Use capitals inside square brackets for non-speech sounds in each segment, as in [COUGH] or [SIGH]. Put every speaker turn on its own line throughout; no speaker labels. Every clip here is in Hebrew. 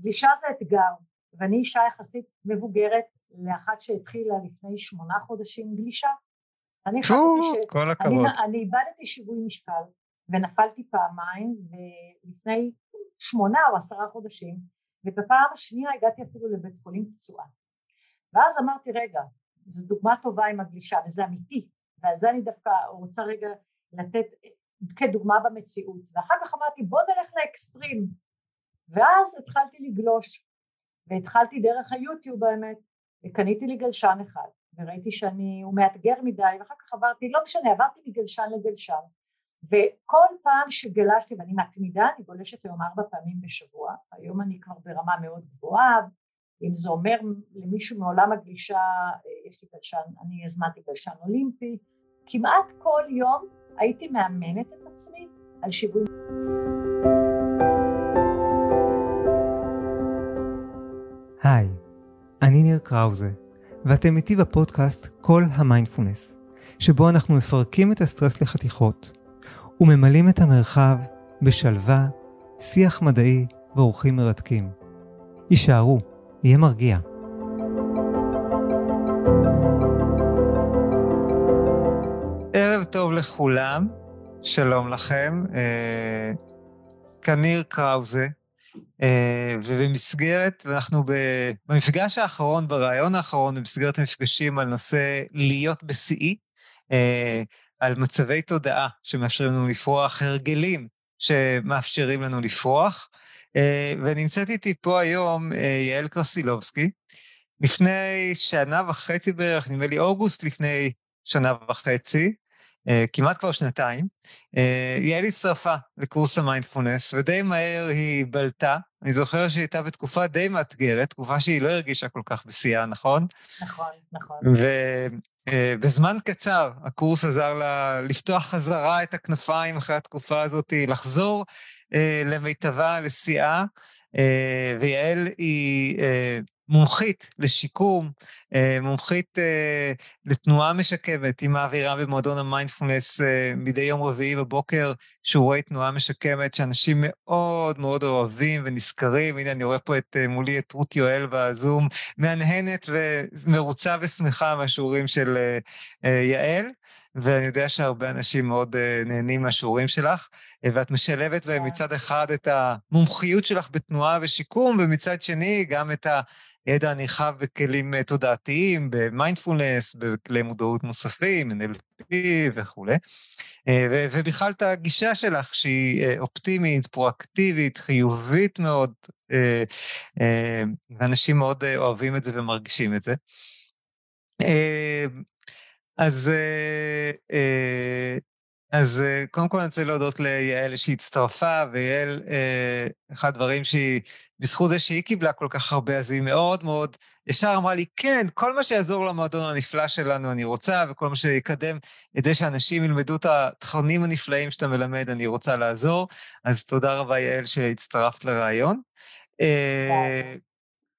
גלישה זה אתגר, ואני אישה יחסית מבוגרת לאחת שהתחילה לפני שמונה חודשים גלישה.
אני החלטתי ש... כל הכבוד.
אני, אני איבדתי שיווי משקל ונפלתי פעמיים לפני שמונה או עשרה חודשים ובפעם השנייה הגעתי אפילו לבית חולים פצועה. ואז אמרתי רגע, זו דוגמה טובה עם הגלישה וזה אמיתי ועל זה אני דווקא רוצה רגע לתת כדוגמה במציאות ואחר כך אמרתי בוא נלך לאקסטרים ואז התחלתי לגלוש והתחלתי דרך היוטיוב האמת וקניתי לי גלשן אחד וראיתי שאני, הוא מאתגר מדי ואחר כך עברתי, לא משנה, עברתי מגלשן לגלשן וכל פעם שגלשתי ואני מתמידה אני גולשת היום ארבע פעמים בשבוע היום אני כבר ברמה מאוד גבוהה אם זה אומר למישהו מעולם הגלישה יש לי גלשן, אני הזמנתי גלשן אולימפי כמעט כל יום הייתי מאמנת את עצמי על שיווי
היי, אני ניר קראוזה ואתם איתי בפודקאסט כל המיינדפולנס שבו אנחנו מפרקים את הסטרס לחתיכות וממלאים את המרחב בשלווה, שיח מדעי ואורחים מרתקים. הישארו, יהיה מרגיע.
ערב טוב לכולם, שלום לכם. אה, כניר קראוזה, ובמסגרת, ואנחנו במפגש האחרון, ברעיון האחרון, במסגרת המפגשים על נושא להיות בשיאי, אה, על מצבי תודעה שמאפשרים לנו לפרוח, הרגלים שמאפשרים לנו לפרוח. אה, ונמצאת איתי פה היום אה, יעל קרסילובסקי. לפני שנה וחצי בערך, נדמה לי אוגוסט לפני שנה וחצי, אה, כמעט כבר שנתיים, יעל הצטרפה לקורס המיינדפולנס, ודי מהר היא בלטה. אני זוכר שהיא הייתה בתקופה די מאתגרת, תקופה שהיא לא הרגישה כל כך בשיאה, נכון?
נכון, נכון.
ובזמן קצר הקורס עזר לה לפתוח חזרה את הכנפיים אחרי התקופה הזאת, לחזור אה, למיטבה, לשיאה, אה, ויעל היא אה, מומחית לשיקום, אה, מומחית אה, לתנועה משקמת, היא מעבירה במועדון המיינדפולנס אה, מדי יום רביעי בבוקר שיעורי תנועה משקמת שאנשים מאוד מאוד אוהבים ונזכרים. הנה, אני רואה פה את, מולי את רות יואל בזום, מהנהנת ומרוצה ושמחה מהשיעורים של יעל, ואני יודע שהרבה אנשים מאוד נהנים מהשיעורים שלך, ואת משלבת בהם מצד אחד את המומחיות שלך בתנועה ושיקום, ומצד שני גם את ה... ידע נרחב בכלים אה, תודעתיים, במיינדפולנס, בכלי מודעות נוספים, NLP וכולי. אה, ובכלל את הגישה שלך, שהיא אה, אופטימית, פרואקטיבית, חיובית מאוד, ואנשים מאוד אוהבים את זה ומרגישים את זה. אז אז אה, קודם כל אני רוצה להודות ליעל שהצטרפה, ויעל, אה, אחד הדברים שהיא, בזכות זה שהיא קיבלה כל כך הרבה, אז היא מאוד מאוד ישר אמרה לי, כן, כל מה שיעזור למועדון הנפלא שלנו אני רוצה, וכל מה שיקדם את זה שאנשים ילמדו את התכנים הנפלאים שאתה מלמד, אני רוצה לעזור. אז תודה רבה, יעל, שהצטרפת לרעיון. אה,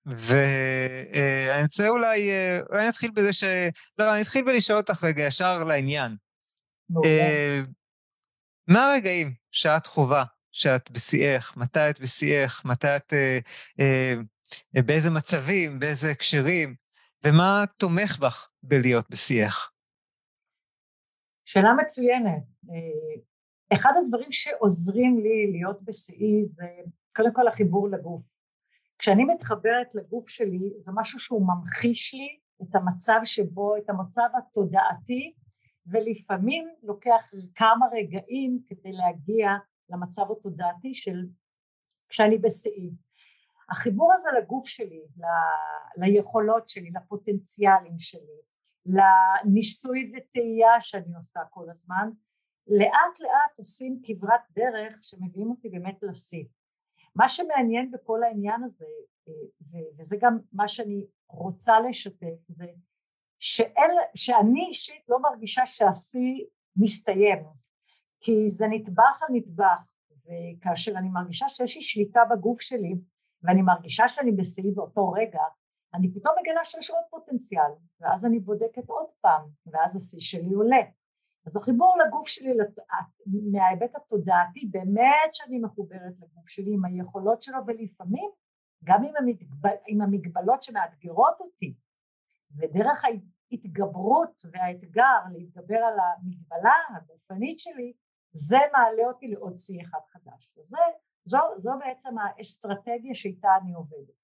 ואני רוצה אולי, אולי נתחיל בזה ש... לא, אני אתחיל בלשאול אותך רגע ישר לעניין. אה, מה הרגעים שאת חווה, שאת בשיאך? מתי את בשיאך? מתי את... אה, אה, באיזה מצבים, באיזה הקשרים? ומה תומך בך בלהיות בשיאך?
שאלה מצוינת. אחד הדברים שעוזרים לי להיות בשיאי זה קודם כל החיבור לגוף. כשאני מתחברת לגוף שלי זה משהו שהוא ממחיש לי את המצב שבו, את המצב התודעתי ולפעמים לוקח כמה רגעים כדי להגיע למצב התודעתי של כשאני בשיאי. החיבור הזה לגוף שלי, ל, ליכולות שלי, לפוטנציאלים שלי, לניסוי וטעייה שאני עושה כל הזמן, לאט לאט עושים כברת דרך שמביאים אותי באמת לשיא. מה שמעניין בכל העניין הזה, אה, וזה גם מה שאני רוצה לשתף, זה שאל, שאני אישית לא מרגישה שהשיא מסתיים, כי זה נטבח על נטבח, וכאשר אני מרגישה שיש לי שליטה בגוף שלי, ואני מרגישה שאני בשיא באותו רגע, אני פתאום מגלה שיש עוד פוטנציאל, ואז אני בודקת עוד פעם, ואז השיא שלי עולה. אז החיבור לגוף שלי מההיבט התודעתי, באמת שאני מחוברת לגוף שלי עם היכולות שלו, ולפעמים גם עם, המגבל, עם המגבלות שמאתגרות אותי, ודרך ההתגברות והאתגר להתגבר על המגבלה הגופנית שלי, זה מעלה אותי לעוד שיא אחד חדש. וזה, זו, זו בעצם האסטרטגיה שאיתה אני עובדת.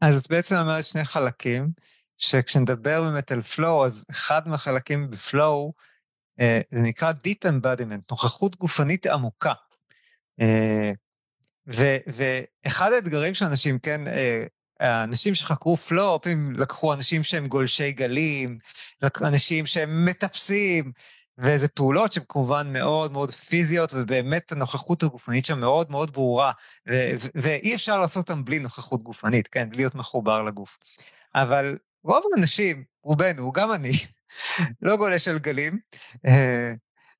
אז את בעצם אומרת שני חלקים, שכשנדבר באמת על flow, אז אחד מהחלקים בפלואו, אה, זה נקרא Deep Embodiment, נוכחות גופנית עמוקה. אה, ואחד האתגרים של אנשים, כן, אה, האנשים שחקרו פלואו, פעמים לקחו אנשים שהם גולשי גלים, אנשים שהם מטפסים, ואיזה פעולות שהן כמובן מאוד מאוד פיזיות, ובאמת הנוכחות הגופנית שם מאוד מאוד ברורה, ו- ואי אפשר לעשות אותם בלי נוכחות גופנית, כן, בלי להיות מחובר לגוף. אבל רוב האנשים, רובנו, גם אני, [LAUGHS] לא גולש על גלים.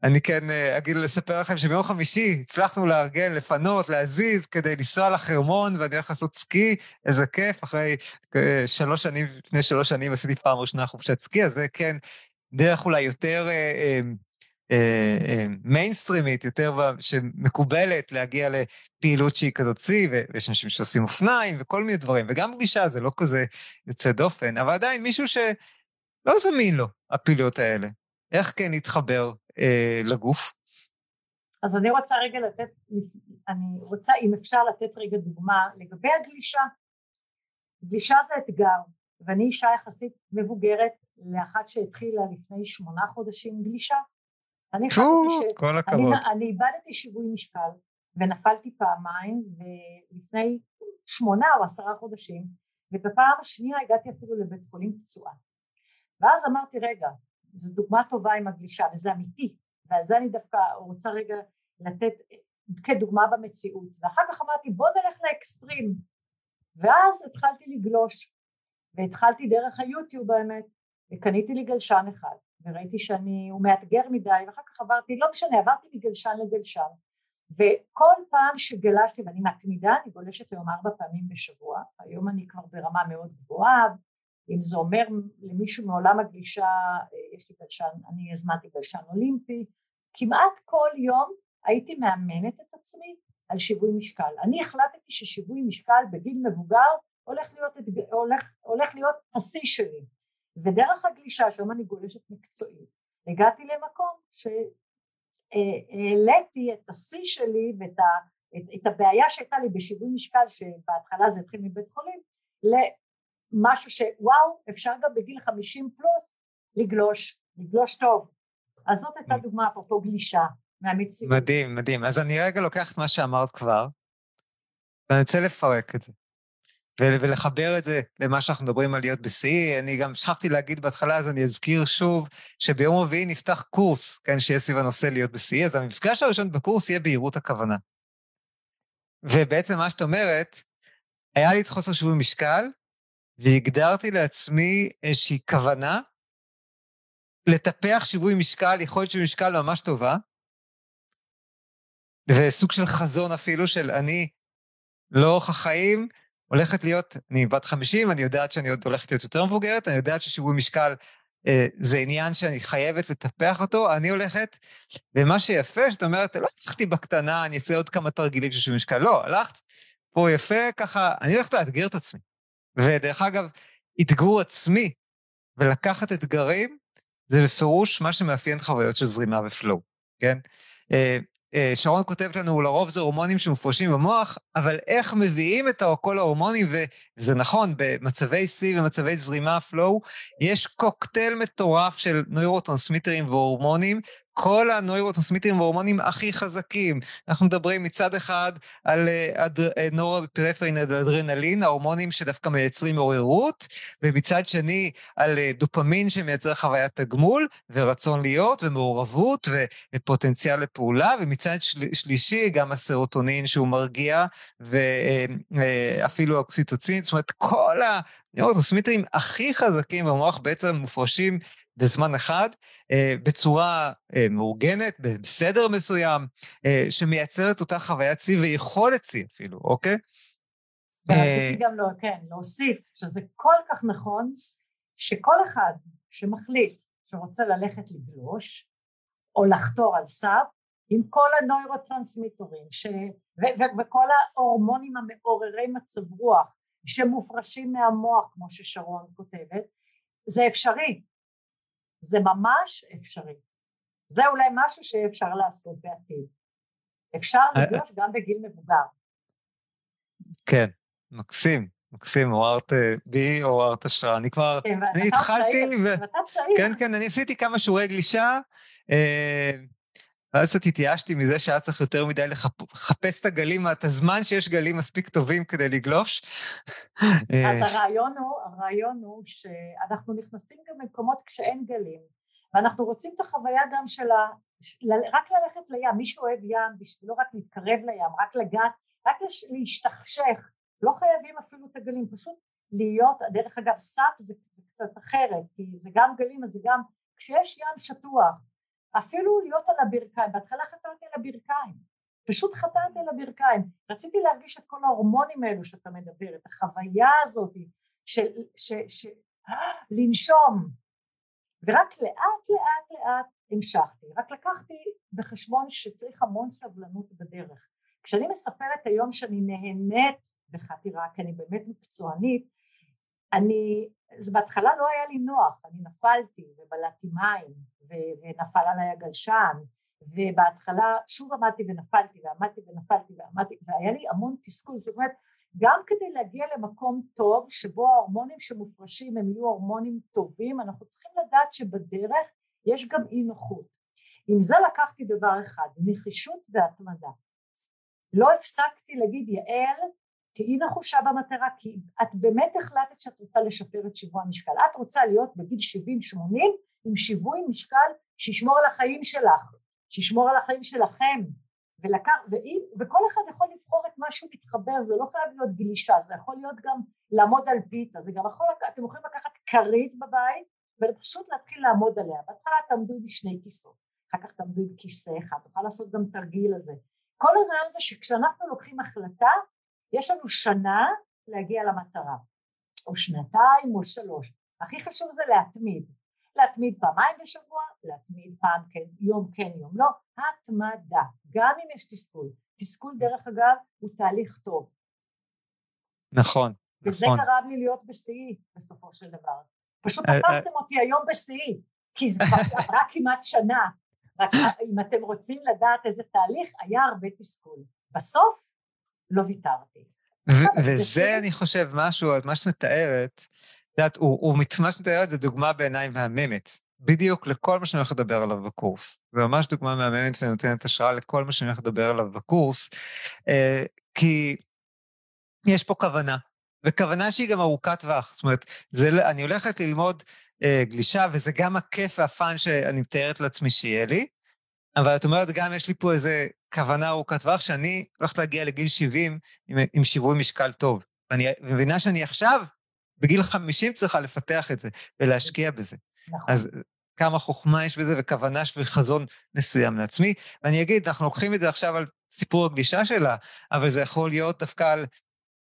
אה, אני כן אה, אגיד לספר לכם שביום חמישי הצלחנו לארגן, לפנות, להזיז כדי לנסוע לחרמון, ואני הולך לעשות סקי, איזה כיף, אחרי אה, שלוש שנים, לפני שלוש שנים עשיתי פעם ראשונה חופשת סקי, אז זה כן דרך אולי יותר מיינסטרימית, יותר שמקובלת להגיע לפעילות שהיא כזאת שיא, ויש אנשים שעושים אופניים וכל מיני דברים, וגם פגישה זה לא כזה יוצא דופן, אבל עדיין מישהו שלא זמין לו, הפעילויות האלה. איך כן להתחבר אה, לגוף?
אז אני רוצה רגע לתת, אני רוצה, אם אפשר לתת רגע דוגמה לגבי הגלישה. גלישה זה אתגר, ואני אישה יחסית מבוגרת לאחת שהתחילה לפני שמונה חודשים גלישה.
אני החלטתי ש... כל הכבוד.
אני, אני איבדתי שיווי משקל ונפלתי פעמיים, ולפני שמונה או עשרה חודשים, ובפעם השנייה הגעתי אפילו לבית חולים פצועה. ואז אמרתי, רגע, זו דוגמה טובה עם הגלישה, וזה אמיתי, ועל זה אני דווקא רוצה רגע לתת כדוגמה במציאות. ואחר כך אמרתי, בוא נלך לאקסטרים. ואז התחלתי לגלוש, והתחלתי דרך היוטיוב האמת, וקניתי לי גלשן אחד, וראיתי שאני, הוא מאתגר מדי, ואחר כך עברתי, לא משנה, עברתי מגלשן לגלשן, וכל פעם שגלשתי, ואני מתמידה, אני גולשת היום ארבע פעמים בשבוע, היום אני כבר ברמה מאוד גבוהה, אם זה אומר למישהו מעולם הגלישה, יש לי גלשן, אני הזמנתי גלשן אולימפי, כמעט כל יום הייתי מאמנת את עצמי על שיווי משקל. אני החלטתי ששיווי משקל בגיל מבוגר הולך להיות, הולך, הולך להיות השיא שלי. ודרך הגלישה, שהיום אני גולשת מקצועית, הגעתי למקום שהעליתי את השיא שלי ואת ה, את, את הבעיה שהייתה לי בשיווי משקל, שבהתחלה זה התחיל מבית חולים, למשהו שוואו, אפשר גם בגיל חמישים פלוס לגלוש, לגלוש טוב. אז זאת הייתה דוגמה אפרופו גלישה מהמציאות.
מדהים, מדהים. אז אני רגע לוקח את מה שאמרת כבר, ואני רוצה לפרק את זה. ולחבר את זה למה שאנחנו מדברים על להיות בשיאי. אני גם שכחתי להגיד בהתחלה, אז אני אזכיר שוב, שביום רביעי נפתח קורס, כן, שיהיה סביב הנושא להיות בשיאי, אז המפגש הראשון בקורס יהיה בהירות הכוונה. ובעצם מה שאת אומרת, היה לי את חוסר שיווי משקל, והגדרתי לעצמי איזושהי כוונה לטפח שיווי משקל, יכולת שיווי משקל ממש טובה, וסוג של חזון אפילו של אני לאורך החיים, הולכת להיות, אני בת 50, אני יודעת שאני עוד הולכת להיות יותר מבוגרת, אני יודעת ששיווי משקל אה, זה עניין שאני חייבת לטפח אותו, אני הולכת, ומה שיפה, שאת אומרת, לא הלכתי בקטנה, אני אעשה עוד כמה תרגילים של שיווי משקל, לא, הלכת פה יפה, ככה, אני הולכת לאתגר את עצמי. ודרך אגב, אתגור עצמי ולקחת אתגרים, זה בפירוש מה שמאפיין חוויות של זרימה ופלואו, כן? אה, אה, שרון כותבת לנו, לרוב זה הורמונים שמופרשים במוח, אבל איך מביאים את כל ההורמונים, וזה נכון, במצבי שיא ומצבי זרימה, flow, יש קוקטייל מטורף של נוירוטרנסמיטרים והורמונים, כל הנוירוטרנסמיטרים והורמונים הכי חזקים. אנחנו מדברים מצד אחד על אה, אה, נוראפינפרין אדרנלין, ההורמונים שדווקא מייצרים עוררות, ומצד שני על אה, דופמין שמייצר חוויית תגמול, ורצון להיות, ומעורבות, ופוטנציאל לפעולה, ומצד של, שלישי גם הסרוטונין שהוא מרגיע, ואפילו אוקסיטוצין, זאת אומרת, כל הנוירוטרנסמיטרים הכי חזקים במוח בעצם מופרשים בזמן אחד, אה, בצורה אה, מאורגנת, בסדר מסוים, אה, שמייצרת אותה חוויית שיא ויכולת שיא אפילו, אוקיי?
רציתי גם לא, כן, להוסיף שזה כל כך נכון, שכל אחד שמחליט שרוצה ללכת לגלוש, או לחתור על סאפ, עם כל הנוירוטרנסמיטורים ש... ו- ו- וכל ההורמונים המעוררי מצב רוח שמופרשים מהמוח כמו ששרון כותבת זה אפשרי זה ממש אפשרי. זה אולי משהו שאפשר לעשות בעתיד. אפשר אה, לגלוש גם בגיל מבוגר.
כן מקסים מקסים, עוררת בי, עוררת השראה. אני כבר, כן, אני התחלתי, ו... כן, כן, אני עשיתי כמה שיעורי גלישה, אה, ואז קצת התייאשתי מזה שהיה צריך יותר מדי לחפש את הגלים, את הזמן שיש גלים מספיק טובים כדי לגלוש. [LAUGHS]
אז אה, הרעיון הוא, הרעיון הוא שאנחנו נכנסים גם למקומות כשאין גלים, ואנחנו רוצים את החוויה גם של ה... רק ללכת לים, מי שאוהב ים, בשבילו רק להתקרב לים, רק לגעת, רק להשתכשך, לא חייבים אפילו את הגלים, פשוט להיות, דרך אגב סאפ זה, זה קצת אחרת, כי זה גם גלים, אז זה גם, כשיש ים שטוח, אפילו להיות על הברכיים, בהתחלה חתרתי על הברכיים, פשוט חתרתי על הברכיים, רציתי להרגיש את כל ההורמונים האלו שאתה מדבר, את החוויה הזאת של, ש, ש, לנשום, ורק לאט לאט לאט המשכתי, רק לקחתי בחשבון שצריך המון סבלנות בדרך. כשאני מספרת היום שאני נהנית בחתירה, כי אני באמת מקצוענית, אני, זה בהתחלה לא היה לי נוח, אני נפלתי ובלעתי מים ונפל עליי הגלשן ובהתחלה שוב עמדתי ונפלתי ועמדתי ונפלתי ועמדתי והיה לי המון תסכול, זאת אומרת גם כדי להגיע למקום טוב שבו ההורמונים שמופרשים הם יהיו הורמונים טובים אנחנו צריכים לדעת שבדרך יש גם אי נוחות. עם זה לקחתי דבר אחד, נחישות והתמדה. לא הפסקתי להגיד יעל תהיי נחושה במטרה כי את באמת החלטת שאת רוצה לשפר את שיווי המשקל. את רוצה להיות בגיל 70-80 עם שיווי משקל שישמור על החיים שלך שישמור על החיים שלכם. ולקח, ואם, וכל אחד יכול לבחור את מה שהוא מתחבר זה לא חייב להיות גלישה זה יכול להיות גם לעמוד על פיתה זה גם יכול אתם יכולים לקחת כרית בבית ופשוט להתחיל לעמוד עליה. בהתחלה תעמדו בשני כיסאות אחר כך תעמדו בכיסא אחד תוכל לעשות גם תרגיל הזה. כל הרעיון זה שכשאנחנו לוקחים החלטה יש לנו שנה להגיע למטרה, או שנתיים או שלוש. הכי חשוב זה להתמיד. להתמיד פעמיים בשבוע, להתמיד פעם כן, יום כן, יום לא, התמדה, גם אם יש תסכול. תסכול דרך אגב הוא תהליך טוב.
נכון,
וזה נכון. גרם לי להיות בשיאי בסופו של דבר. פשוט אה, תפסתם אה. אותי היום בשיאי, כי זה כבר [LAUGHS] עברה כמעט שנה. רק אם אתם רוצים לדעת איזה תהליך, היה הרבה תסכול. בסוף לא ויתרתי.
וזה, אני חושב, משהו, מה שאת מתארת, את יודעת, מה שאת מתארת זה דוגמה בעיניי מהממת. בדיוק לכל מה שאני הולך לדבר עליו בקורס. זה ממש דוגמה מהממת ונותנת השראה לכל מה שאני הולך לדבר עליו בקורס, אה, כי יש פה כוונה, וכוונה שהיא גם ארוכת טווח. זאת אומרת, זה, אני הולכת ללמוד אה, גלישה, וזה גם הכיף והפאן שאני מתארת לעצמי שיהיה לי, אבל את אומרת, גם יש לי פה איזה כוונה ארוכת טווח, שאני הולכת להגיע לגיל 70 עם, עם שיווי משקל טוב. ואני מבינה שאני עכשיו, בגיל 50 צריכה לפתח את זה ולהשקיע בזה. נכון. אז כמה חוכמה יש בזה וכוונה וחזון מסוים לעצמי. ואני אגיד, אנחנו לוקחים את זה עכשיו על סיפור הגלישה שלה, אבל זה יכול להיות דווקא על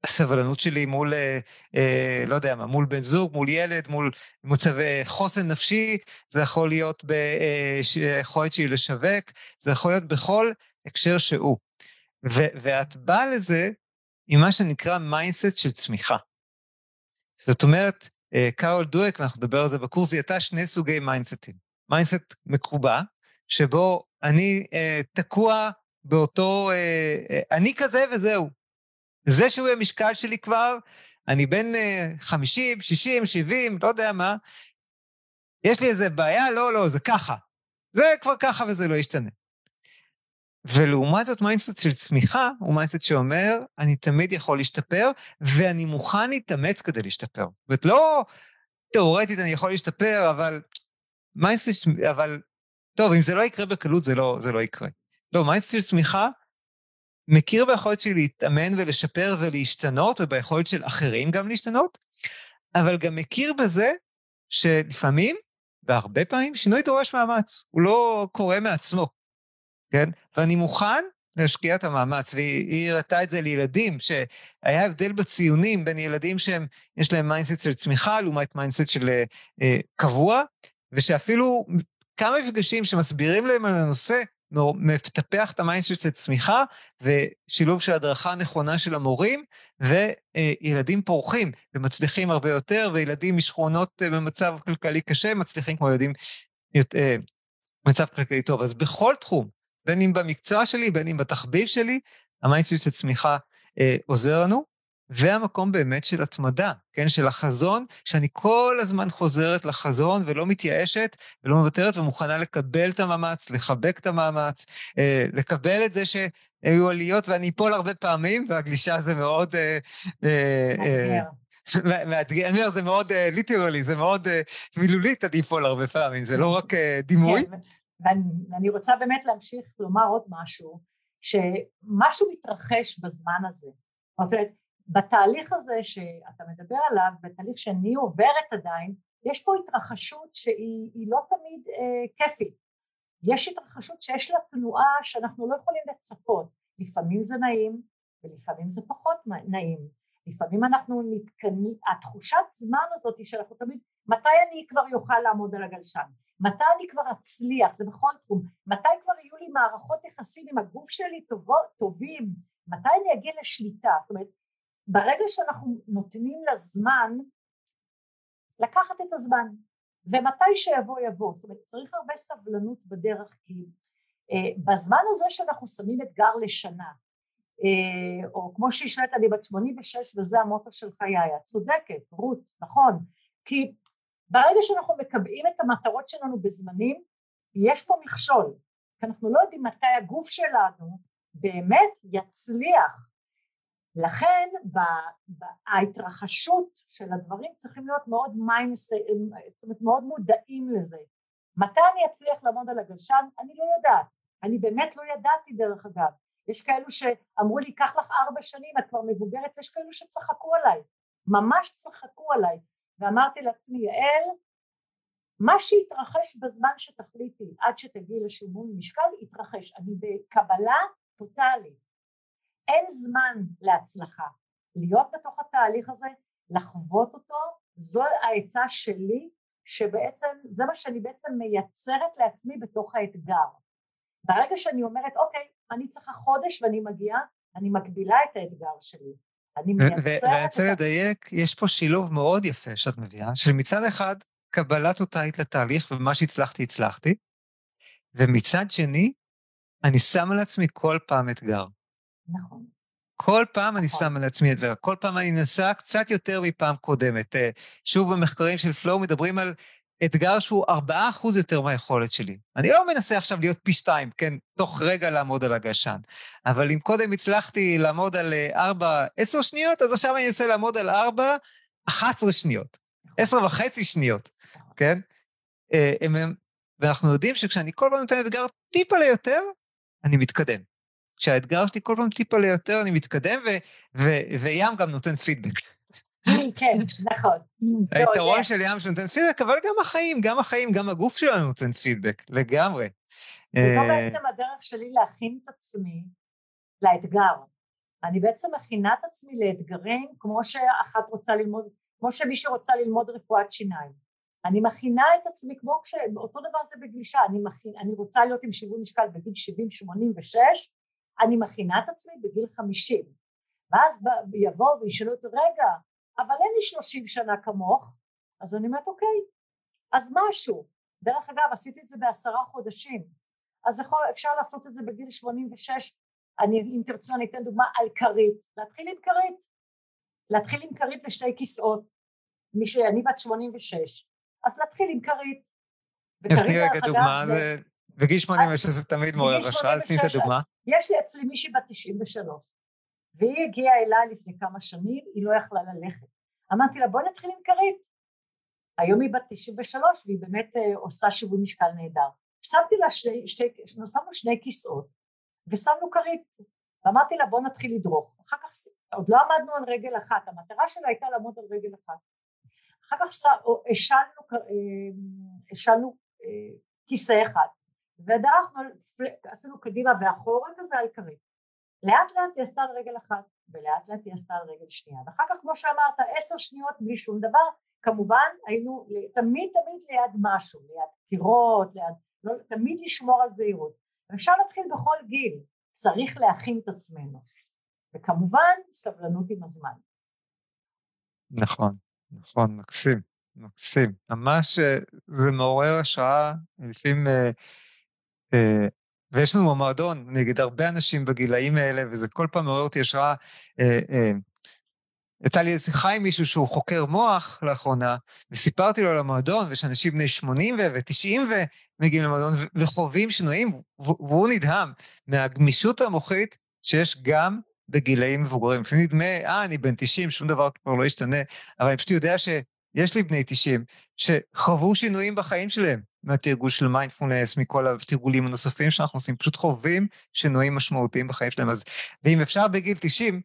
הסבלנות שלי מול, אה, אה, לא יודע מה, מול בן זוג, מול ילד, מול מצבי חוסן נפשי, זה יכול להיות ביכולת אה, שלי לשווק, זה יכול להיות בכל הקשר שהוא. ו- ואת באה לזה עם מה שנקרא mindset של צמיחה. זאת אומרת, אה, קרול דווק, ואנחנו נדבר על זה בקורס, זיהתה שני סוגי מיינדסטים. mindset מקובע, שבו אני אה, תקוע באותו, אה, אה, אני כזה וזהו. זה שהוא המשקל שלי כבר, אני בן 50, 60, 70, לא יודע מה, יש לי איזה בעיה? לא, לא, זה ככה. זה כבר ככה וזה לא ישתנה. ולעומת זאת mindset של צמיחה הוא mindset שאומר, אני תמיד יכול להשתפר, ואני מוכן להתאמץ כדי להשתפר. זאת אומרת, לא תאורטית אני יכול להשתפר, אבל mindset, אבל טוב, אם זה לא יקרה בקלות, זה לא, זה לא יקרה. לא, mindset של צמיחה מכיר ביכולת שלי להתאמן ולשפר ולהשתנות, וביכולת של אחרים גם להשתנות, אבל גם מכיר בזה שלפעמים, והרבה פעמים, שינוי דורש מאמץ. הוא לא קורה מעצמו. כן? ואני מוכן להשקיע את המאמץ, והיא הראתה את זה לילדים, שהיה הבדל בציונים בין ילדים שהם, יש להם mindset של צמיחה לעומת mindset של אה, קבוע, ושאפילו כמה מפגשים שמסבירים להם על הנושא, מטפח את ה mindset של צמיחה ושילוב של הדרכה נכונה של המורים, וילדים פורחים ומצליחים הרבה יותר, וילדים משכונות אה, במצב כלכלי קשה מצליחים כמו ילדים במצב אה, כלכלי טוב. אז בכל תחום, בין אם במקצוע שלי, בין אם בתחביב שלי, ה mindset של צמיחה אה, עוזר לנו. והמקום באמת של התמדה, כן? של החזון, שאני כל הזמן חוזרת לחזון ולא מתייאשת ולא מוותרת ומוכנה לקבל את המאמץ, לחבק את המאמץ, אה, לקבל את זה שיהיו עליות ואני אפול הרבה פעמים, והגלישה זה מאוד... אה,
אה,
מאתגר, [LAUGHS] אני אומר, זה מאוד literally, זה מאוד מילולית, אני אפול הרבה פעמים, זה לא רק דימוי. כן,
ואני רוצה באמת להמשיך לומר עוד משהו, שמשהו מתרחש בזמן הזה. זאת אומרת, בתהליך הזה שאתה מדבר עליו, בתהליך שאני עוברת עדיין, יש פה התרחשות שהיא לא תמיד אה, כיפית. יש התרחשות שיש לה תנועה שאנחנו לא יכולים לצפות. לפעמים זה נעים ולפעמים זה פחות נעים. לפעמים אנחנו נתקנים, התחושת זמן הזאת היא שאנחנו תמיד, מתי אני כבר אוכל לעמוד על הגלשן? מתי אני כבר אצליח? זה בכל תחום. מתי כבר יהיו לי מערכות יחסים עם הגוף שלי טובות, טובים? מתי אני אגיע לשליטה? זאת אומרת, ברגע שאנחנו נותנים לזמן, לקחת את הזמן, ומתי שיבוא יבוא, זאת אומרת צריך הרבה סבלנות בדרך כי אה, בזמן הזה שאנחנו שמים אתגר לשנה, אה, או כמו שהשלט אני בת 86 וזה המוטו של חיי, את צודקת, רות, נכון, כי ברגע שאנחנו מקבעים את המטרות שלנו בזמנים, יש פה מכשול, כי אנחנו לא יודעים מתי הגוף שלנו באמת יצליח לכן ההתרחשות של הדברים צריכים להיות מאוד מיינס, זאת אומרת מאוד מודעים לזה. מתי אני אצליח לעמוד על הגלשן? אני לא יודעת. אני באמת לא ידעתי דרך אגב. יש כאלו שאמרו לי, קח לך ארבע שנים, את כבר מבוגרת, ויש כאלו שצחקו עליי. ממש צחקו עליי. ואמרתי לעצמי, יעל, מה שהתרחש בזמן שתחליטי עד שתגיעי לשימון משקל, יתרחש. אני בקבלה טוטאלית. אין זמן להצלחה. להיות בתוך התהליך הזה, לחוות אותו, זו העצה שלי, שבעצם, זה מה שאני בעצם מייצרת לעצמי בתוך האתגר. ברגע שאני אומרת, אוקיי, אני צריכה חודש ואני מגיעה, אני מגבילה את האתגר שלי. אני מייצרת...
ואני רוצה לדייק, יש פה שילוב מאוד יפה שאת מביאה, שמצד אחד, קבלה טוטאלית לתהליך, ומה שהצלחתי, הצלחתי, ומצד שני, אני שם על עצמי כל פעם אתגר.
נכון.
כל פעם אני נכון. שם על עצמי את זה, כל פעם אני אנסה קצת יותר מפעם קודמת. אה, שוב, במחקרים של פלואו מדברים על אתגר שהוא 4% יותר מהיכולת שלי. אני לא מנסה עכשיו להיות פי שתיים, כן, תוך רגע לעמוד על הגשן. אבל אם קודם הצלחתי לעמוד על 4, אה, 10 שניות, אז עכשיו אני אנסה לעמוד על 4, 11 שניות. 10 וחצי שניות, כן? אה, ואנחנו יודעים שכשאני כל פעם נותן אתגר טיפה ליותר, אני מתקדם. כשהאתגר שלי כל פעם טיפה ליותר, אני מתקדם, וים גם נותן פידבק.
כן, נכון.
היתרון של ים שנותן פידבק, אבל גם החיים, גם החיים, גם הגוף שלנו נותן פידבק, לגמרי.
וזו אה, בעצם הדרך שלי להכין את עצמי לאתגר. אני בעצם מכינה את עצמי לאתגרים כמו שאחת רוצה ללמוד, כמו שמישהי רוצה ללמוד רפואת שיניים. אני מכינה את עצמי כמו כש... אותו דבר זה בגלישה, אני, מכין, אני רוצה להיות עם שיווי משקל בגיל 70-86, אני מכינה את עצמי בגיל חמישים. ואז יבואו וישאלו אותי רגע אבל אין לי שלושים שנה כמוך. אז אני אומרת אוקיי אז משהו. דרך אגב עשיתי את זה בעשרה חודשים. אז יכול, אפשר לעשות את זה בגיל שמונים ושש. אני אם תרצו אני אתן דוגמה על כרית. להתחיל עם כרית. להתחיל עם כרית לשתי כיסאות. מי שאני בת שמונים ושש. אז להתחיל עם כרית.
אז תני רגע דוגמה זה בגיל 86 זה תמיד מעורר השראה, אז תני את הדוגמה.
יש לי אצלי מישהי בת 93, והיא הגיעה אליי לפני כמה שנים, היא לא יכלה ללכת. אמרתי לה, בואי נתחיל עם כרית. היום היא בת 93 והיא באמת אה, עושה שיווי משקל נהדר. שמתי לה שני, שתי, שמנו שני כיסאות ושמנו כרית. ואמרתי לה, בוא נתחיל לדרוך. אחר כך, עוד לא עמדנו על רגל אחת, המטרה שלה הייתה לעמוד על רגל אחת. אחר כך השלנו, אה, אה, כיסא אחד. ודרכנו, עשינו קדימה ואחורה כזה כרית. לאט לאט היא עשתה על רגל אחת ולאט לאט היא עשתה על רגל שנייה ואחר כך כמו שאמרת עשר שניות בלי שום דבר כמובן היינו תמיד תמיד ליד משהו ליד קירות ליד לא, תמיד לשמור על זהירות אפשר להתחיל בכל גיל, צריך להכין את עצמנו. וכמובן, סבלנות עם הזמן.
נכון, נכון, מקסים, מקסים. ממש אה, זה מעורר השראה, לפעמים... אה, ויש לנו במועדון, נגיד, הרבה אנשים בגילאים האלה, וזה כל פעם מעורר אותי השראה. אה, אה, הייתה לי שיחה עם מישהו שהוא חוקר מוח לאחרונה, וסיפרתי לו על המועדון, ויש אנשים בני 80 ו-90 ומגיעים למועדון וחווים שינויים, והוא נדהם מהגמישות המוחית שיש גם בגילאים מבוגרים. לפעמים נדמה, אה, אני בן 90, שום דבר כבר לא ישתנה, אבל אני פשוט יודע שיש לי בני 90 שחוו שינויים בחיים שלהם מהתרגול של מיינדפולנס, מכל התרגולים הנוספים שאנחנו עושים, פשוט חווים שינויים משמעותיים בחיים שלהם. אז, ואם אפשר בגיל 90,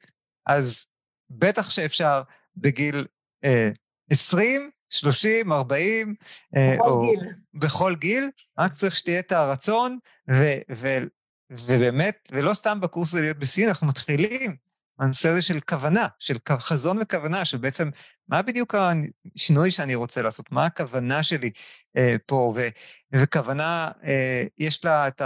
אז בטח שאפשר בגיל אה, 20, 30, 40,
אה, או גיל.
בכל גיל, רק צריך שתהיה את הרצון, ו, ו, ובאמת, ולא סתם בקורס הזה להיות בסין, אנחנו מתחילים הנושא הזה של כוונה, של חזון וכוונה, של בעצם מה בדיוק השינוי שאני רוצה לעשות, מה הכוונה שלי אה, פה, ו, וכוונה, אה, יש לה את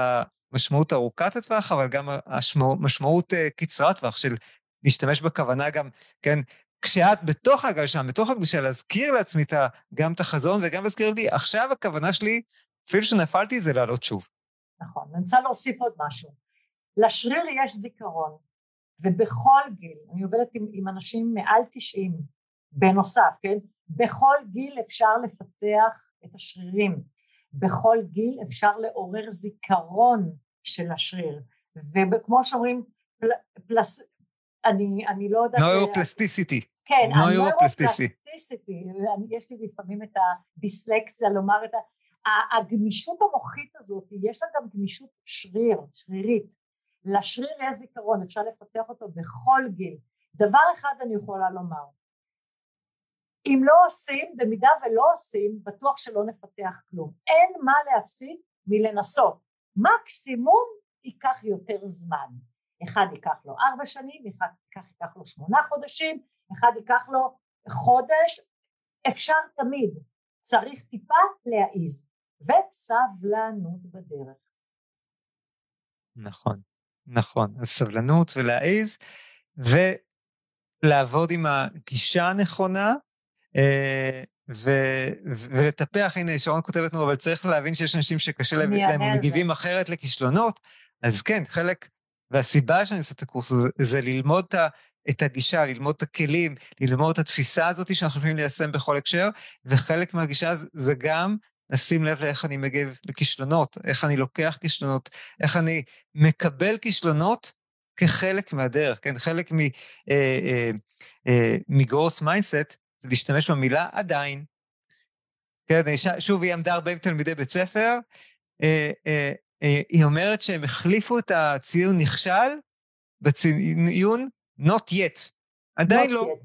המשמעות ארוכת הטווח, אבל גם המשמעות אה, קצרת טווח של להשתמש בכוונה גם, כן, כשאת בתוך הגלשן, בתוך הקדושה, להזכיר לעצמי גם את החזון וגם להזכיר לי, עכשיו הכוונה שלי, אפילו שנפלתי, זה לעלות שוב.
נכון, אני רוצה להוסיף עוד משהו. לשריר יש זיכרון, ובכל גיל, אני עובדת עם, עם אנשים מעל 90, בנוסף, כן? בכל גיל אפשר לפתח את השרירים, בכל גיל אפשר לעורר זיכרון של השריר, וכמו שאומרים, פל, פלס, אני, אני לא יודעת...
נוירופלסטיסיטי.
כן, הנוירופלסטיסיטי, יש לי לפעמים את הדיסלקציה לומר את ה... הגמישות המוחית הזאת, יש לה גם גמישות שריר, שרירית. לשריר יש זיכרון, אפשר לפתח אותו בכל גיל. דבר אחד אני יכולה לומר, אם לא עושים, במידה ולא עושים, בטוח שלא נפתח כלום. אין מה להפסיד מלנסות. מקסימום ייקח יותר זמן. אחד ייקח לו ארבע שנים, אחד ייקח לו שמונה חודשים, אחד ייקח לו חודש, אפשר תמיד, צריך טיפה להעיז, וסבלנות בדרך.
נכון, נכון, אז סבלנות ולהעיז, ולעבוד עם הגישה הנכונה, אה, ו, ולטפח, הנה, שרון כותבת לנו, אבל צריך להבין שיש אנשים שקשה להם, הם מגיבים אחרת לכישלונות, אז כן, חלק והסיבה שאני עושה את הקורס הזה, זה ללמוד את הגישה, ללמוד את הכלים, ללמוד את התפיסה הזאת שאנחנו יכולים ליישם בכל הקשר, וחלק מהגישה זה גם לשים לב לאיך אני מגיב לכישלונות, איך אני לוקח כישלונות, איך אני מקבל כישלונות כחלק מהדרך, כן? חלק מ growth mindset אה, זה להשתמש במילה עדיין. כן, שוב, היא עבדה הרבה עם תלמידי בית ספר, אה, אה, אה, היא אומרת שהם החליפו את הציון נכשל בציון not yet. עדיין לא.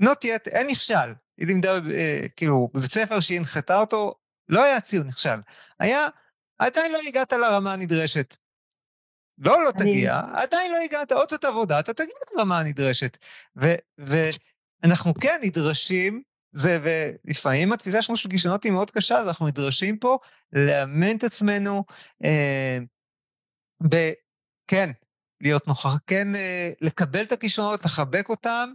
not yet, אין נכשל. היא לימדה, אה, כאילו, בבית ספר שהיא הנחתה אותו, לא היה ציון נכשל. היה, עדיין לא הגעת לרמה הנדרשת. לא, לא תגיע, עדיין לא הגעת, עוד קצת עבודה, אתה תגיע לרמה הנדרשת. ואנחנו כן נדרשים זה, ולפעמים התפיסה שלנו של כישלונות היא מאוד קשה, אז אנחנו נדרשים פה לאמן את עצמנו, אה, ב... כן, להיות נוכח, כן אה, לקבל את הכישלונות, לחבק אותם,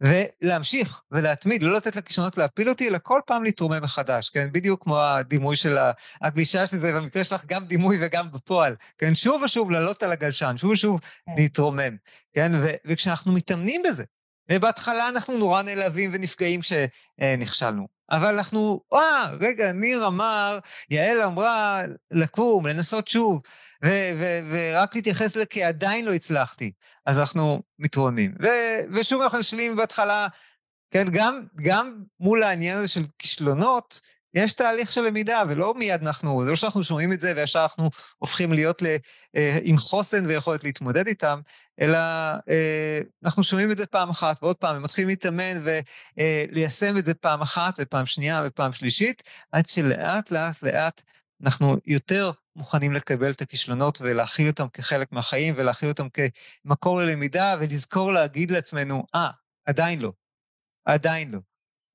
ולהמשיך ולהתמיד, לא לתת לכישלונות להפיל אותי, אלא כל פעם להתרומם מחדש, כן? בדיוק כמו הדימוי של הגלישה של זה, במקרה שלך גם דימוי וגם בפועל, כן? שוב ושוב לעלות על הגלשן, שוב ושוב כן. להתרומם, כן? ו- וכשאנחנו מתאמנים בזה, ובהתחלה אנחנו נורא נעלבים ונפגעים כשנכשלנו. אבל אנחנו, אה, רגע, ניר אמר, יעל אמרה לקום, לנסות שוב, ורק להתייחס לזה כי עדיין לא הצלחתי. אז אנחנו מתרוממים. ו- ושוב אנחנו נשלים בהתחלה, כן, גם, גם מול העניין הזה של כישלונות, יש תהליך של למידה, ולא מיד אנחנו, זה לא שאנחנו שומעים את זה וישר אנחנו הופכים להיות ל, אה, עם חוסן ויכולת להתמודד איתם, אלא אה, אנחנו שומעים את זה פעם אחת ועוד פעם, ומתחילים להתאמן וליישם את זה פעם אחת ופעם שנייה ופעם שלישית, עד שלאט לאט לאט אנחנו יותר מוכנים לקבל את הכישלונות ולהכיל אותם כחלק מהחיים ולהכיל אותם כמקור ללמידה ולזכור להגיד לעצמנו, אה, ah, עדיין לא, עדיין לא,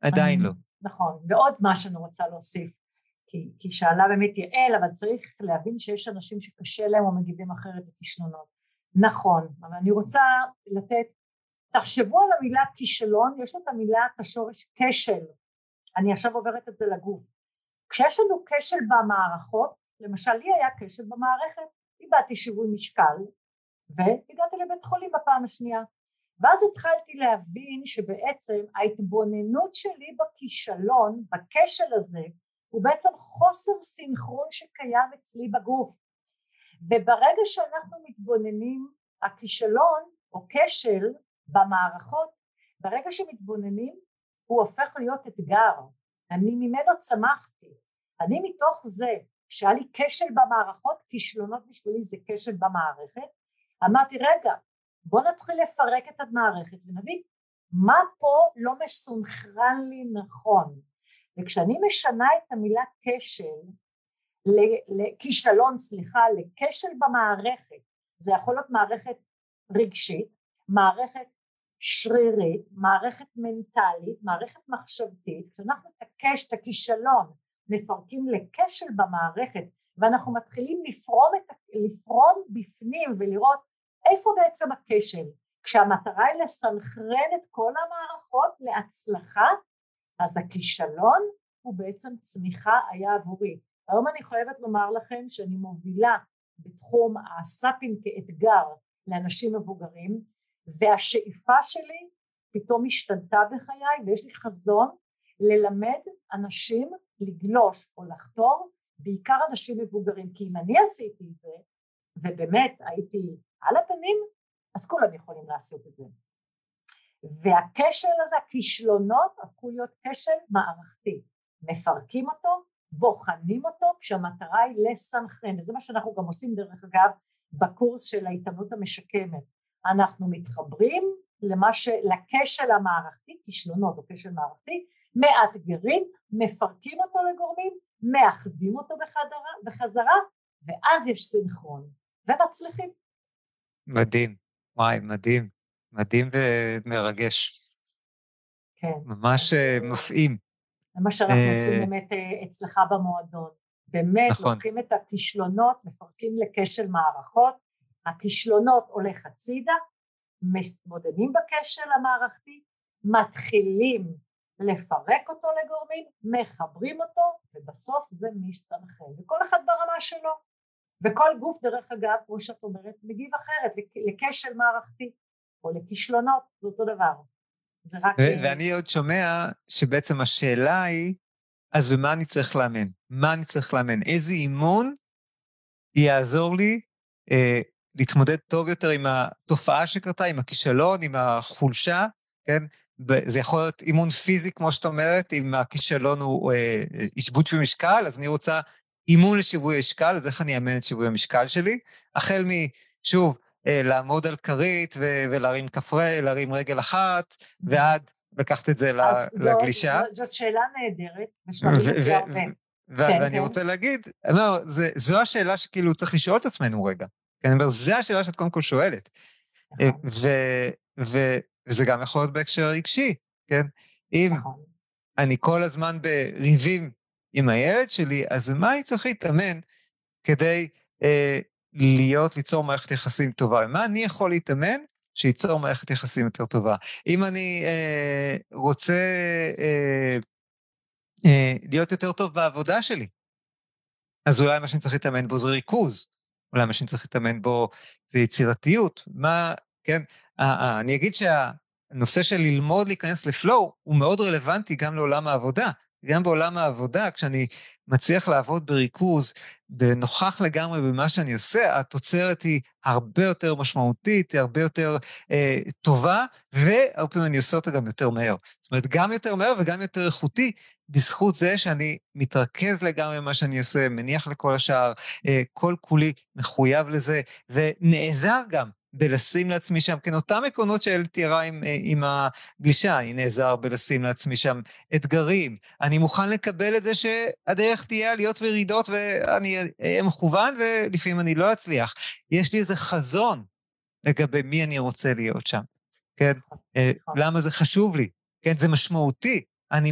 עדיין לא.
נכון, ועוד מה שאני רוצה להוסיף, כי, כי שאלה באמת יעל, אבל צריך להבין שיש אנשים שקשה להם או מגיבים אחרת לכישלונות. נכון, אבל אני רוצה לתת, תחשבו על המילה כישלון, יש לו את המילה, את השורש כשל. אני עכשיו עוברת את זה לגוף. כשיש לנו כשל במערכות, למשל לי היה כשל במערכת, איבדתי שיווי משקל והגעתי לבית חולים בפעם השנייה. ואז התחלתי להבין שבעצם ההתבוננות שלי בכישלון, בכשל הזה, הוא בעצם חוסר סינכרון שקיים אצלי בגוף. וברגע שאנחנו מתבוננים, הכישלון או כשל במערכות, ברגע שמתבוננים הוא הופך להיות אתגר. אני ממנו צמחתי. אני מתוך זה שהיה לי כשל במערכות, כישלונות בשבילי זה כשל במערכת, אמרתי רגע בוא נתחיל לפרק את המערכת ונבין מה פה לא מסונכרן לי נכון. וכשאני משנה את המילה כשל לכישלון סליחה לכשל במערכת זה יכול להיות מערכת רגשית מערכת שרירית מערכת מנטלית מערכת מחשבתית כשאנחנו את הקש את הכישלון מפרקים לכשל במערכת ואנחנו מתחילים לפרום, את, לפרום בפנים ולראות איפה בעצם הכשל. כשהמטרה היא לסנכרן את כל המערכות להצלחה אז הכישלון הוא בעצם צמיחה היה עבורי. היום אני חייבת לומר לכם שאני מובילה בתחום הסאפים כאתגר לאנשים מבוגרים והשאיפה שלי פתאום השתנתה בחיי ויש לי חזון ללמד אנשים לגלוש או לחתור בעיקר אנשים מבוגרים כי אם אני עשיתי את זה ובאמת הייתי על הפנים אז כולם יכולים לעשות את זה. והכשל הזה הכישלונות הפכו להיות כשל מערכתי. מפרקים אותו בוחנים אותו כשהמטרה היא לסנכרן. וזה מה שאנחנו גם עושים דרך אגב בקורס של ההתעמלות המשקמת. אנחנו מתחברים למה ש... לכשל המערכתי כישלונות או כשל מערכתי מאתגרים, מפרקים אותו לגורמים, מאחדים אותו בחדרה, בחזרה, ואז יש סינכרון, ומצליחים.
מדהים, וואי, מדהים, מדהים ומרגש.
כן.
ממש אה, מפעים.
זה מה שאנחנו אה, עושים באמת אה, אצלך במועדון. באמת, נכון. לוקחים את הכישלונות, מפרקים לכשל מערכות, הכישלונות הולך הצידה, מתמודדים בכשל המערכתי, מתחילים לפרק אותו לגורמים, מחברים אותו, ובסוף זה מסתנכרן, וכל אחד ברמה שלו. וכל גוף, דרך אגב, כמו שאת אומרת, מגיב אחרת, לכשל מערכתי, או לכישלונות, זה אותו דבר. זה רק...
ו- ואני עוד שומע שבעצם השאלה היא, אז במה אני צריך לאמן? מה אני צריך לאמן? איזה אימון יעזור לי אה, להתמודד טוב יותר עם התופעה שקרתה, עם הכישלון, עם החולשה, כן? זה יכול להיות אימון פיזי, כמו שאת אומרת, אם הכישלון הוא אה, משקל, אז אני רוצה אימון לשיווי משקל, אז איך אני אאמן את שיווי המשקל שלי? החל מ, שוב, אה, לעמוד על כרית ו- ולהרים כפרי, להרים רגל אחת, ועד לקחת את זה לגלישה.
זאת, זאת שאלה נהדרת, ושואלים את זה הרבה.
כן, ואני כן. רוצה להגיד, לא, זה, זו השאלה שכאילו צריך לשאול את עצמנו רגע. אני אומר, זו השאלה שאת קודם כל שואלת. נכון. וזה גם יכול להיות בהקשר רגשי, כן? אם נכון. אני כל הזמן בריבים עם הילד שלי, אז מה אני צריך להתאמן כדי אה, להיות, ליצור מערכת יחסים טובה? מה אני יכול להתאמן שייצור מערכת יחסים יותר טובה? אם אני אה, רוצה אה, אה, להיות יותר טוב בעבודה שלי, אז אולי מה שאני צריך להתאמן בו זה ריכוז, אולי מה שאני צריך להתאמן בו זה יצירתיות. מה, כן? אני אגיד שהנושא של ללמוד להיכנס לפלואו הוא מאוד רלוונטי גם לעולם העבודה. גם בעולם העבודה, כשאני מצליח לעבוד בריכוז, ונוכח לגמרי במה שאני עושה, התוצרת היא הרבה יותר משמעותית, היא הרבה יותר אה, טובה, והרבה פעמים אני עושה אותה גם יותר מהר. זאת אומרת, גם יותר מהר וגם יותר איכותי, בזכות זה שאני מתרכז לגמרי במה שאני עושה, מניח לכל השאר, אה, כל כולי מחויב לזה, ונעזר גם בלשים לעצמי שם, כן, אותם עקרונות שאל תיארה עם, אה, עם הגלישה, אני נעזר בלשים לעצמי שם אתגרים. אני מוכן לקבל את זה שהדרך תהיה עליות וירידות ואני אהיה מכוון ולפעמים אני לא אצליח. יש לי איזה חזון לגבי מי אני רוצה להיות שם, כן? אה, למה זה חשוב לי? כן, זה משמעותי. אני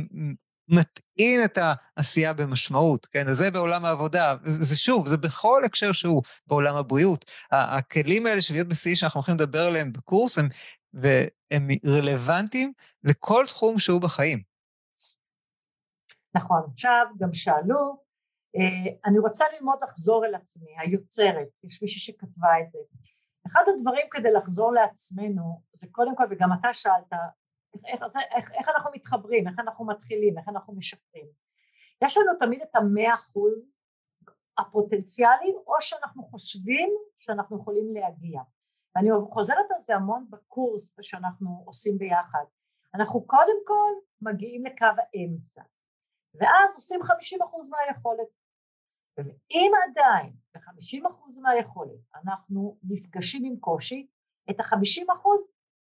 מטעין את העשייה במשמעות, כן? אז זה בעולם העבודה. זה, זה שוב, זה בכל הקשר שהוא בעולם הבריאות. הכלים האלה של להיות בשיא שאנחנו הולכים לדבר עליהם בקורס, הם, והם רלוונטיים לכל תחום שהוא בחיים.
נכון. עכשיו גם שאלו, אה, אני רוצה ללמוד לחזור אל עצמי, היוצרת, יש מישהי שכתבה את זה. אחד הדברים כדי לחזור לעצמנו, זה קודם כל, וגם אתה שאלת, איך, איך, איך אנחנו מתחברים, איך אנחנו מתחילים, איך אנחנו משפרים. יש לנו תמיד את המאה אחוז הפוטנציאלי, או שאנחנו חושבים שאנחנו יכולים להגיע. ואני חוזרת על זה המון בקורס שאנחנו עושים ביחד. אנחנו קודם כל מגיעים לקו האמצע, ואז עושים חמישים אחוז מהיכולת. ואם עדיין ב-50% מהיכולת אנחנו נפגשים עם קושי, את ה-50%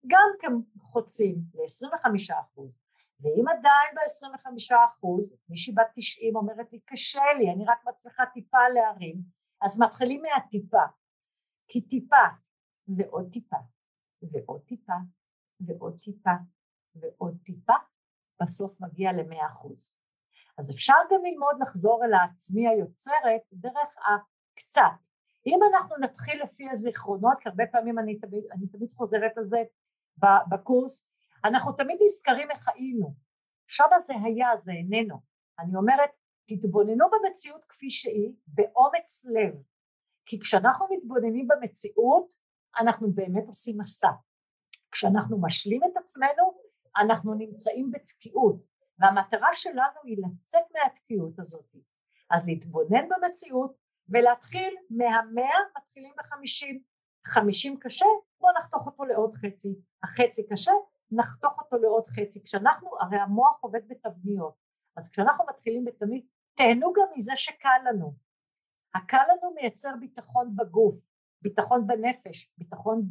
גם כן חוצים ל-25%. ואם עדיין ב-25% מישהי בת 90 אומרת לי קשה לי, אני רק מצליחה טיפה להרים, אז מתחילים מהטיפה. כי טיפה ועוד טיפה ועוד טיפה ועוד טיפה ועוד טיפה, בסוף מגיע ל-100%. אז אפשר גם ללמוד לחזור אל העצמי היוצרת דרך הקצת. אם אנחנו נתחיל לפי הזיכרונות, כי הרבה פעמים אני תמיד, אני תמיד חוזרת על זה בקורס, אנחנו תמיד נזכרים איך היינו. שם זה היה, זה איננו. אני אומרת, תתבוננו במציאות כפי שהיא, באומץ לב. כי כשאנחנו מתבוננים במציאות, אנחנו באמת עושים מסע. כשאנחנו משלים את עצמנו, אנחנו נמצאים בתקיעות. והמטרה שלנו היא לצאת מהתקיעות הזאת. אז להתבונן במציאות ולהתחיל מהמאה מתחילים בחמישים. חמישים קשה, בואו נחתוך אותו לעוד חצי. החצי קשה, נחתוך אותו לעוד חצי. כשאנחנו, הרי המוח עובד בתבניות, אז כשאנחנו מתחילים בתבנית, תהנו גם מזה שקל לנו. הקל לנו מייצר ביטחון בגוף, ביטחון בנפש, ביטחון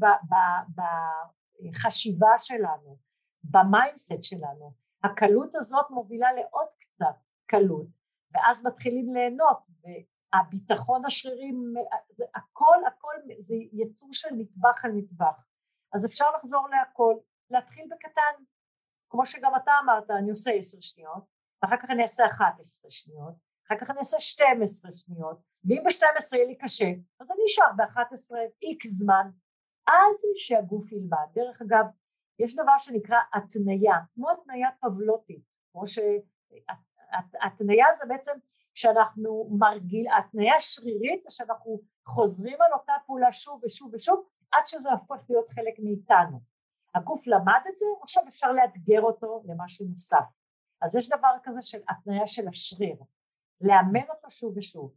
בחשיבה שלנו, ב mindset שלנו. הקלות הזאת מובילה לעוד קצת קלות, ואז מתחילים ליהנות, והביטחון השרירי, זה הכל הכל זה יצור של נטבח על נטבח, אז אפשר לחזור להכל, להתחיל בקטן, כמו שגם אתה אמרת, אני עושה עשר שניות, ואחר כך אני אעשה אחת עשרה שניות, אחר כך אני אעשה שתים עשרה שניות, ואם בשתים עשרה יהיה לי קשה, אז אני אשאר באחת עשרה איקס זמן, עד שהגוף ילמד. דרך אגב, יש דבר שנקרא התניה, כמו התניה פבלוטית, כמו שהתניה זה בעצם שאנחנו מרגיל, התניה שרירית זה שאנחנו חוזרים על אותה פעולה שוב ושוב ושוב עד שזה הופך להיות חלק מאיתנו. הגוף למד את זה, עכשיו אפשר לאתגר אותו למשהו נוסף. אז יש דבר כזה של התניה של השריר, לאמן אותו שוב ושוב.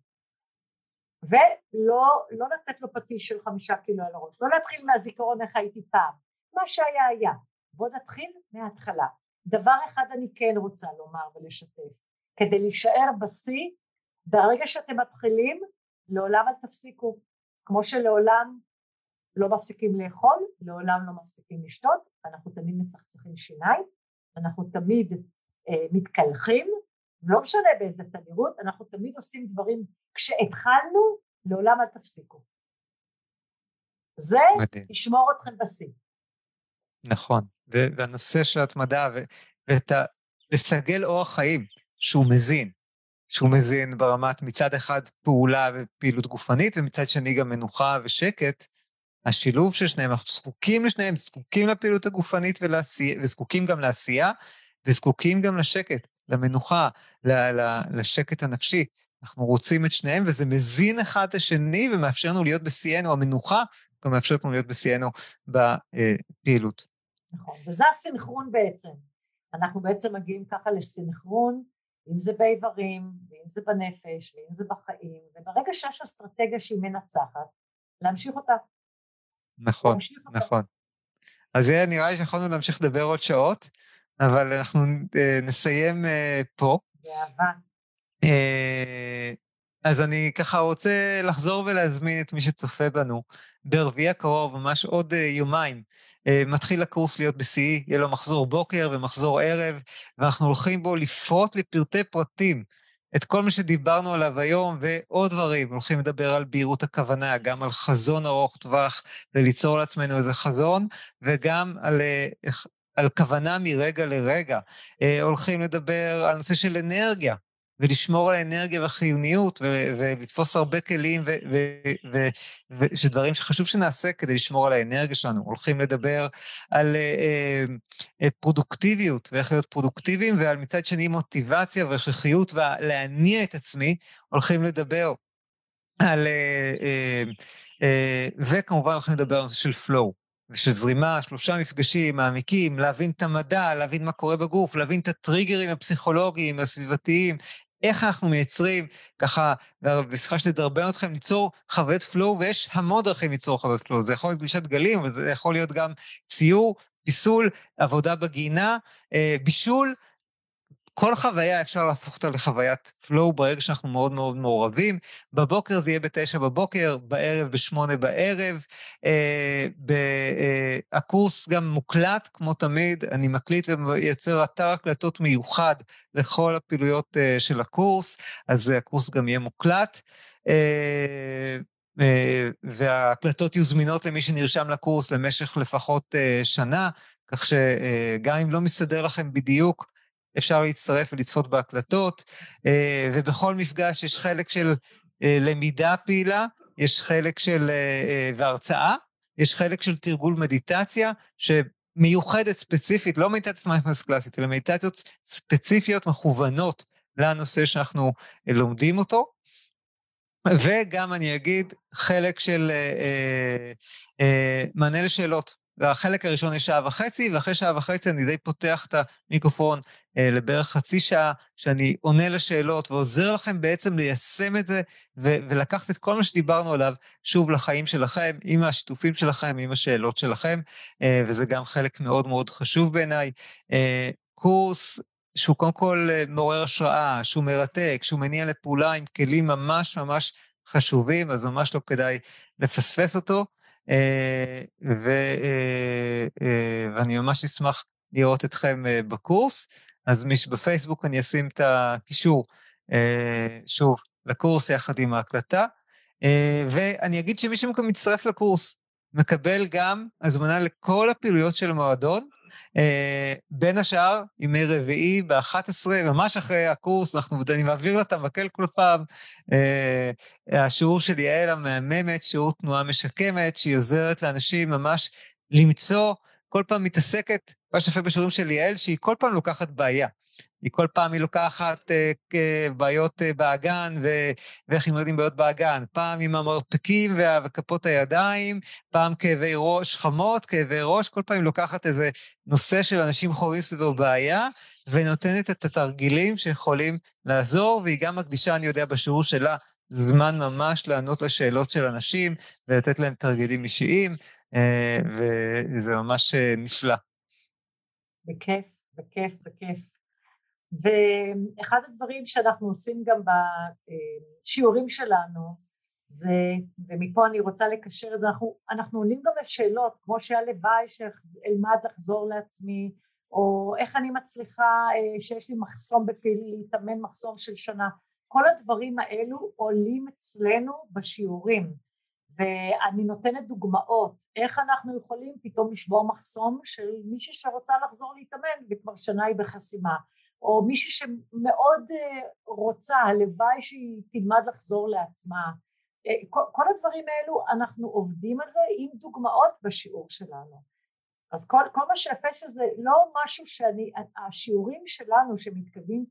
ולא לא לתת לו פטיש של חמישה קילו על הראש, לא להתחיל מהזיכרון איך הייתי פעם, מה שהיה היה. בואו נתחיל מההתחלה. דבר אחד אני כן רוצה לומר ולשתף, כדי להישאר בשיא, ברגע שאתם מתחילים, לעולם אל תפסיקו. כמו שלעולם לא מפסיקים לאכול, לעולם לא מפסיקים לשתות, אנחנו תמיד מצחצחים שיניים, אנחנו תמיד אה, מתקלחים, לא משנה באיזה תדירות, אנחנו תמיד עושים דברים, כשהתחלנו, לעולם אל תפסיקו. זה ישמור אתכם בשיא.
נכון, והנושא של התמדה, ואת ה... לסגל אורח חיים שהוא מזין, שהוא מזין ברמת מצד אחד פעולה ופעילות גופנית, ומצד שני גם מנוחה ושקט, השילוב של שניהם, אנחנו זקוקים לשניהם, זקוקים לפעילות הגופנית ולעשייה, וזקוקים גם לעשייה, וזקוקים גם לשקט, למנוחה, לשקט הנפשי. אנחנו רוצים את שניהם, וזה מזין אחד את השני ומאפשר לנו להיות בשיאנו. המנוחה גם מאפשרת לנו להיות בשיאנו בפעילות.
נכון, וזה הסינכרון בעצם. אנחנו בעצם מגיעים ככה לסינכרון, אם זה באיברים, ואם זה בנפש, ואם זה בחיים, וברגע שיש אסטרטגיה שהיא מנצחת, להמשיך אותה.
נכון, להמשיך אותה. נכון. אז זה נראה לי שיכולנו להמשיך לדבר עוד שעות, אבל אנחנו uh, נסיים uh, פה.
באהבה.
אז אני ככה רוצה לחזור ולהזמין את מי שצופה בנו. ברביעי הקרוב, ממש עוד uh, יומיים, uh, מתחיל הקורס להיות בשיאי, יהיה לו מחזור בוקר ומחזור ערב, ואנחנו הולכים בו לפרוט לפרטי פרטים את כל מה שדיברנו עליו היום ועוד דברים. הולכים לדבר על בהירות הכוונה, גם על חזון ארוך טווח, וליצור לעצמנו איזה חזון, וגם על uh, על כוונה מרגע לרגע. הולכים לדבר על נושא של אנרגיה, ולשמור על האנרגיה והחיוניות, ולתפוס הרבה כלים, ושדברים שחשוב שנעשה כדי לשמור על האנרגיה שלנו. הולכים לדבר על uh, פרודוקטיביות, ואיך להיות פרודוקטיביים, ועל מצד שני מוטיבציה והכרחיות, ולהניע את עצמי. הולכים לדבר על... Uh, וכמובן הולכים לדבר על נושא של flow. ושל זרימה, שלושה מפגשים מעמיקים, להבין את המדע, להבין מה קורה בגוף, להבין את הטריגרים הפסיכולוגיים, הסביבתיים, איך אנחנו מייצרים ככה, וסליחה שתדרבן אתכם, ליצור חוויית פלואו, ויש המון דרכים ליצור חוויית פלואו. זה יכול להיות גלישת גלים, אבל זה יכול להיות גם ציור, פיסול, עבודה בגינה, אה, בישול, כל חוויה אפשר להפוך אותה לחוויית פלואו ברגע שאנחנו מאוד מאוד מעורבים. בבוקר זה יהיה בתשע בבוקר, בערב בשמונה בערב. אה, ב, אה, הקורס גם מוקלט, כמו תמיד, אני מקליט ויוצר אתר הקלטות מיוחד לכל הפעילויות אה, של הקורס, אז הקורס גם יהיה מוקלט. אה, אה, וההקלטות יהיו זמינות למי שנרשם לקורס למשך לפחות אה, שנה, כך שגם אם לא מסתדר לכם בדיוק, אפשר להצטרף ולצפות בהקלטות, אה, ובכל מפגש יש חלק של אה, למידה פעילה, יש חלק של... אה, והרצאה, יש חלק של תרגול מדיטציה, שמיוחדת ספציפית, לא מדיטציות מייפנס קלאסית, אלא מדיטציות ספציפיות מכוונות לנושא שאנחנו לומדים אותו. וגם אני אגיד חלק של אה, אה, מענה לשאלות. והחלק הראשון יש שעה וחצי, ואחרי שעה וחצי אני די פותח את המיקרופון אה, לבערך חצי שעה, שאני עונה לשאלות ועוזר לכם בעצם ליישם את זה, ו- ולקחת את כל מה שדיברנו עליו שוב לחיים שלכם, עם השיתופים שלכם, עם השאלות שלכם, אה, וזה גם חלק מאוד מאוד חשוב בעיניי. אה, קורס שהוא קודם כל אה, מעורר השראה, שהוא מרתק, שהוא מניע לפעולה עם כלים ממש ממש חשובים, אז ממש לא כדאי לפספס אותו. אה, ו, אה, אה, ואני ממש אשמח לראות אתכם בקורס. אז מי שבפייסבוק אני אשים את הקישור, שוב, לקורס יחד עם ההקלטה. ואני אגיד שמי שמצטרף לקורס מקבל גם הזמנה לכל הפעילויות של המועדון, בין השאר, ימי רביעי ב-11, ממש אחרי הקורס, אנחנו, אני מעביר לה את המקל כל פעם. אה, השיעור של יעל המהממת, שיעור תנועה משקמת, שהיא עוזרת לאנשים ממש למצוא, כל פעם מתעסקת, מה שיפה בשיעורים של יעל, שהיא כל פעם לוקחת בעיה. היא כל פעם היא לוקחת uh, בעיות uh, באגן, ואיך מתמודדים בעיות באגן. פעם עם המרפקים וכפות הידיים, פעם כאבי ראש חמות, כאבי ראש, כל פעם היא לוקחת איזה נושא של אנשים חורים סביבו בעיה, ונותנת את התרגילים שיכולים לעזור, והיא גם מקדישה, אני יודע, בשיעור שלה, זמן ממש לענות לשאלות של אנשים ולתת להם תרגילים אישיים, אה, וזה ממש נפלא.
בכיף, בכיף, בכיף. ואחד הדברים שאנחנו עושים גם בשיעורים שלנו זה, ומפה אני רוצה לקשר את זה, אנחנו, אנחנו עונים גם לשאלות, כמו שהלוואי שאלמד לחזור לעצמי, או איך אני מצליחה אה, שיש לי מחסום בפעילי, להתאמן מחסום של שנה, כל הדברים האלו עולים אצלנו בשיעורים, ואני נותנת דוגמאות, איך אנחנו יכולים פתאום לשבור מחסום של מישהי שרוצה לחזור להתאמן וכבר שנה היא בחסימה, או מישהי שמאוד אה, רוצה, הלוואי שהיא תלמד לחזור לעצמה. אה, כל, הדברים האלו אנחנו עובדים על זה עם דוגמאות בשיעור שלנו. אז כל, כל מה שיפה שזה לא משהו שאני, השיעורים שלנו שמתקיימים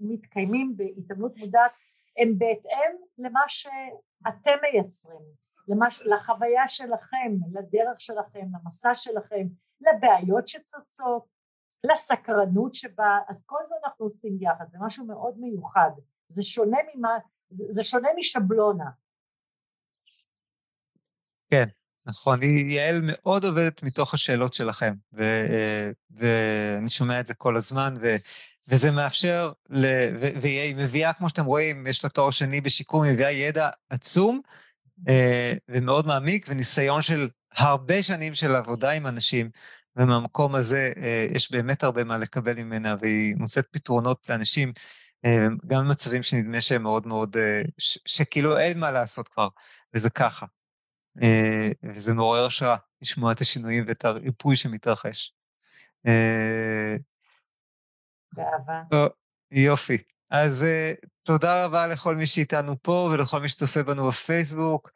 מתקיימים בהתעמלות מודעת הם בהתאם למה שאתם מייצרים, למש, לחוויה שלכם, לדרך שלכם, למסע שלכם, לבעיות שצצות, לסקרנות שבה, אז כל זה אנחנו עושים יחד, זה משהו מאוד מיוחד, זה שונה ממה, זה, זה שונה משבלונה.
כן, נכון, יעל מאוד עובדת מתוך השאלות שלכם, ו, ואני שומע את זה כל הזמן, ו, וזה מאפשר, ל, ו, והיא מביאה, כמו שאתם רואים, יש לה תואר שני בשיקום, היא מביאה ידע עצום אה, ומאוד מעמיק, וניסיון של הרבה שנים של עבודה עם אנשים, ומהמקום הזה אה, יש באמת הרבה מה לקבל ממנה, והיא מוצאת פתרונות לאנשים, אה, גם במצבים שנדמה שהם מאוד מאוד, אה, ש, שכאילו אין מה לעשות כבר, וזה ככה. וזה מעורר השראה לשמוע את השינויים ואת הריפוי שמתרחש.
באהבה.
יופי. אז תודה רבה לכל מי שאיתנו פה ולכל מי שצופה בנו בפייסבוק.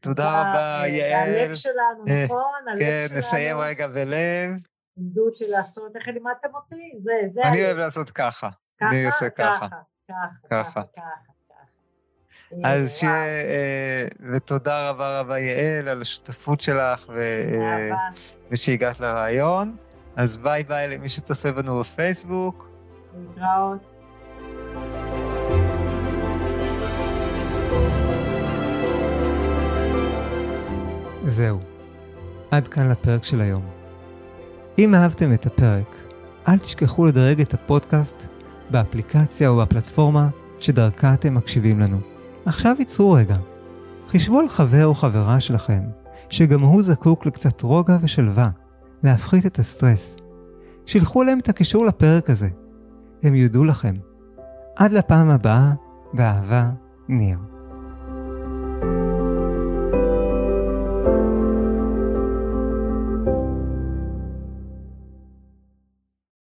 תודה רבה, יעל.
הלב שלנו, נכון?
כן, נסיים רגע בלב.
לימדו אותי לעשות, איך לימדתם אותי? זה, זה...
אני אוהב לעשות ככה. אני עושה ככה.
ככה, ככה.
אז שיהיה, ותודה רבה רבה יעל על השותפות שלך ושהגעת לרעיון. אז ביי ביי למי שצופה בנו בפייסבוק.
להתראות.
זהו, עד כאן לפרק של היום. אם אהבתם את הפרק, אל תשכחו לדרג את הפודקאסט באפליקציה או בפלטפורמה שדרכה אתם מקשיבים לנו. עכשיו ייצרו רגע. חישבו על חבר או חברה שלכם, שגם הוא זקוק לקצת רוגע ושלווה, להפחית את הסטרס. שילחו להם את הקישור לפרק הזה. הם יודו לכם. עד לפעם הבאה, באהבה, ניר.